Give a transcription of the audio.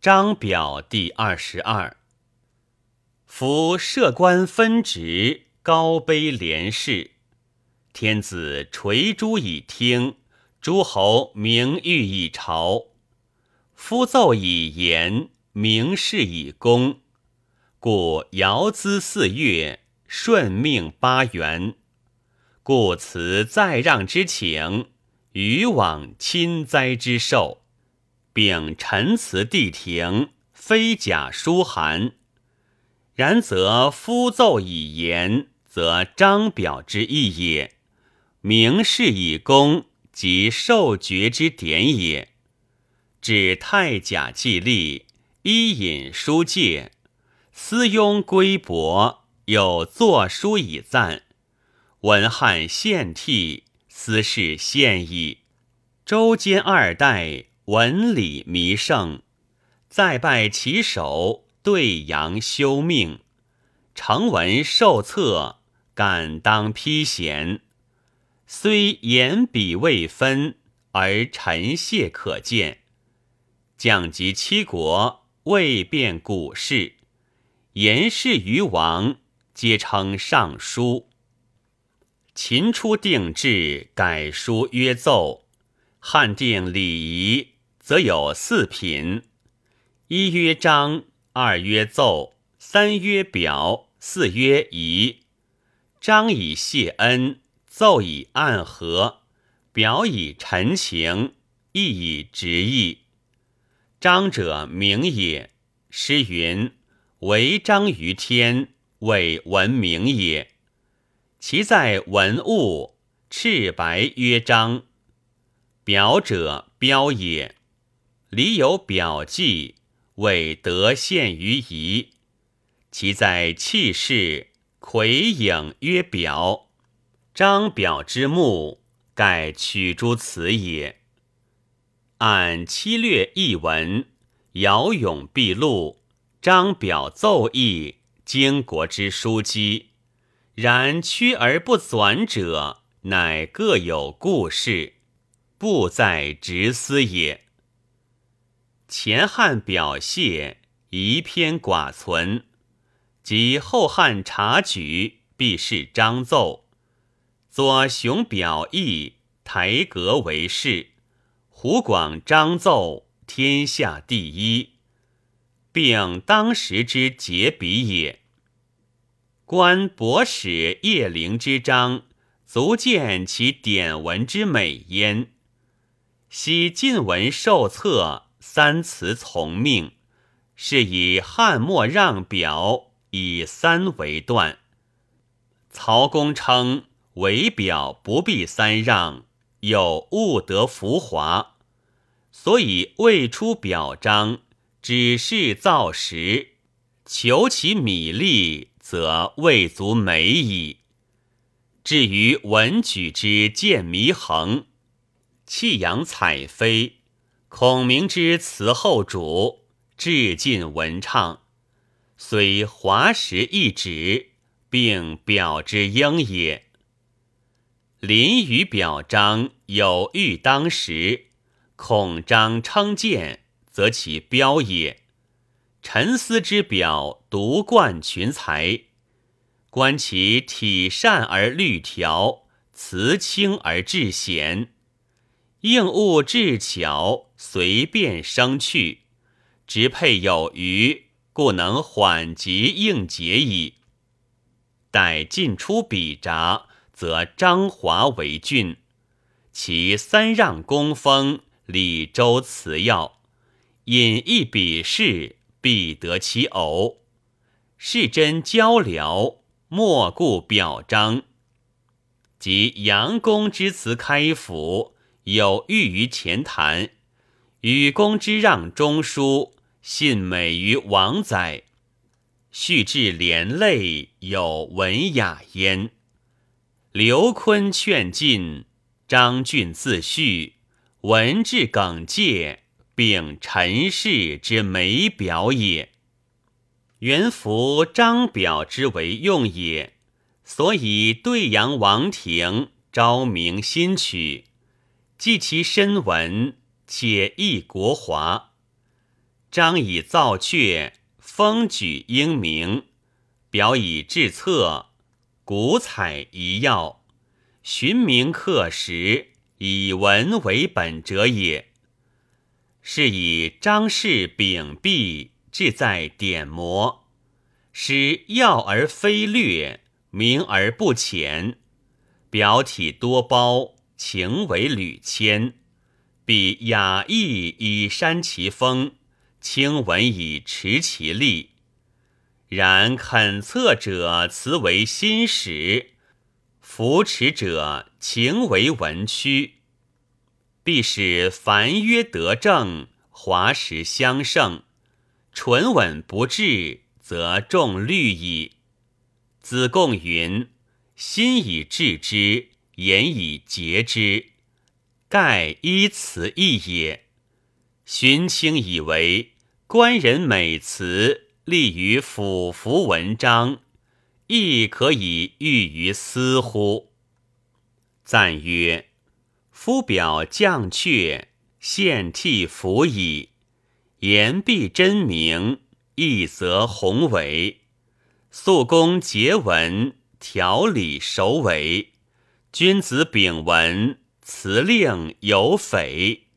张表第二十二。夫设官分职，高卑廉士。天子垂珠以听，诸侯名誉以朝。夫奏以言，明示以公。故尧资四月，顺命八元。故辞再让之请，禹往亲哉之寿，并陈词帝庭，非假书函。然则夫奏以言，则张表之意也；明示以功，即受爵之典也。指太甲祭立，伊尹书戒。思庸归伯，有作书以赞；文翰献替，斯事献矣。周兼二代，文理弥盛，再拜其首，对阳修命。成文受册，敢当披衔。虽言笔未分，而臣谢可见。降及七国，未变古事。言事于王，皆称尚书。秦初定制，改书约奏；汉定礼仪，则有四品：一曰章，二曰奏，三曰表，四曰仪。章以谢恩，奏以暗合，表以陈情，意以直意。章者明也。诗云。为章于天，为文明也。其在文物，赤白曰章。表者标也。礼有表记，为德献于仪。其在气势，魁影曰表。张表之目，盖取诸此也。按七略译文，遥咏毕录。张表奏议，经国之书机，然屈而不转者，乃各有故事，不在直思也。前汉表谢，遗篇寡存，及后汉察举，必是章奏。左雄表意，台阁为事；湖广章奏，天下第一。并当时之节笔也。观博史叶灵之章，足见其典文之美焉。昔晋文受册，三辞从命，是以汉末让表，以三为断。曹公称为表不必三让，有物得浮华，所以未出表章。只是造时，求其米粒，则未足美矣。至于文举之见弥衡，弃阳采飞，孔明之辞后主，至尽文畅，虽华实一指，并表之应也。临于表彰有欲当时，孔章称见。则其标也。沉思之表，独冠群才。观其体善而律条，辞轻而致贤，应物至巧，随便生趣，直配有余，故能缓急应节矣。待进出笔札，则张华为俊，其三让公风，李周辞要。引一比试，必得其偶；是真交辽，莫顾表彰。及杨公之辞开府，有誉于前谈；与公之让中书，信美于王载。续至连累，有文雅焉。刘琨劝进，张俊自序，文质耿介。并陈氏之美表也，原服张表之为用也，所以对阳王庭昭明新曲，记其身文，且益国华。章以造阙，风举英明，表以制策，古采遗要，寻名刻实，以文为本者也。是以张氏秉璧，志在点磨，使要而非略，明而不浅，表体多包，情为屡谦，必雅意以煽其风。清文以持其力，然肯策者辞为心史，扶持者情为文曲，必使凡约得正，华实相胜，纯稳不至，则重虑矣。子贡云：“心以治之，言以节之，盖依辞义也。”荀卿以为官人美辞立于府服文章，亦可以喻于斯乎？赞曰：夫表降阙，献替服矣。言必真明，义则宏伟。肃公结文，条理首尾。君子秉文，辞令有匪。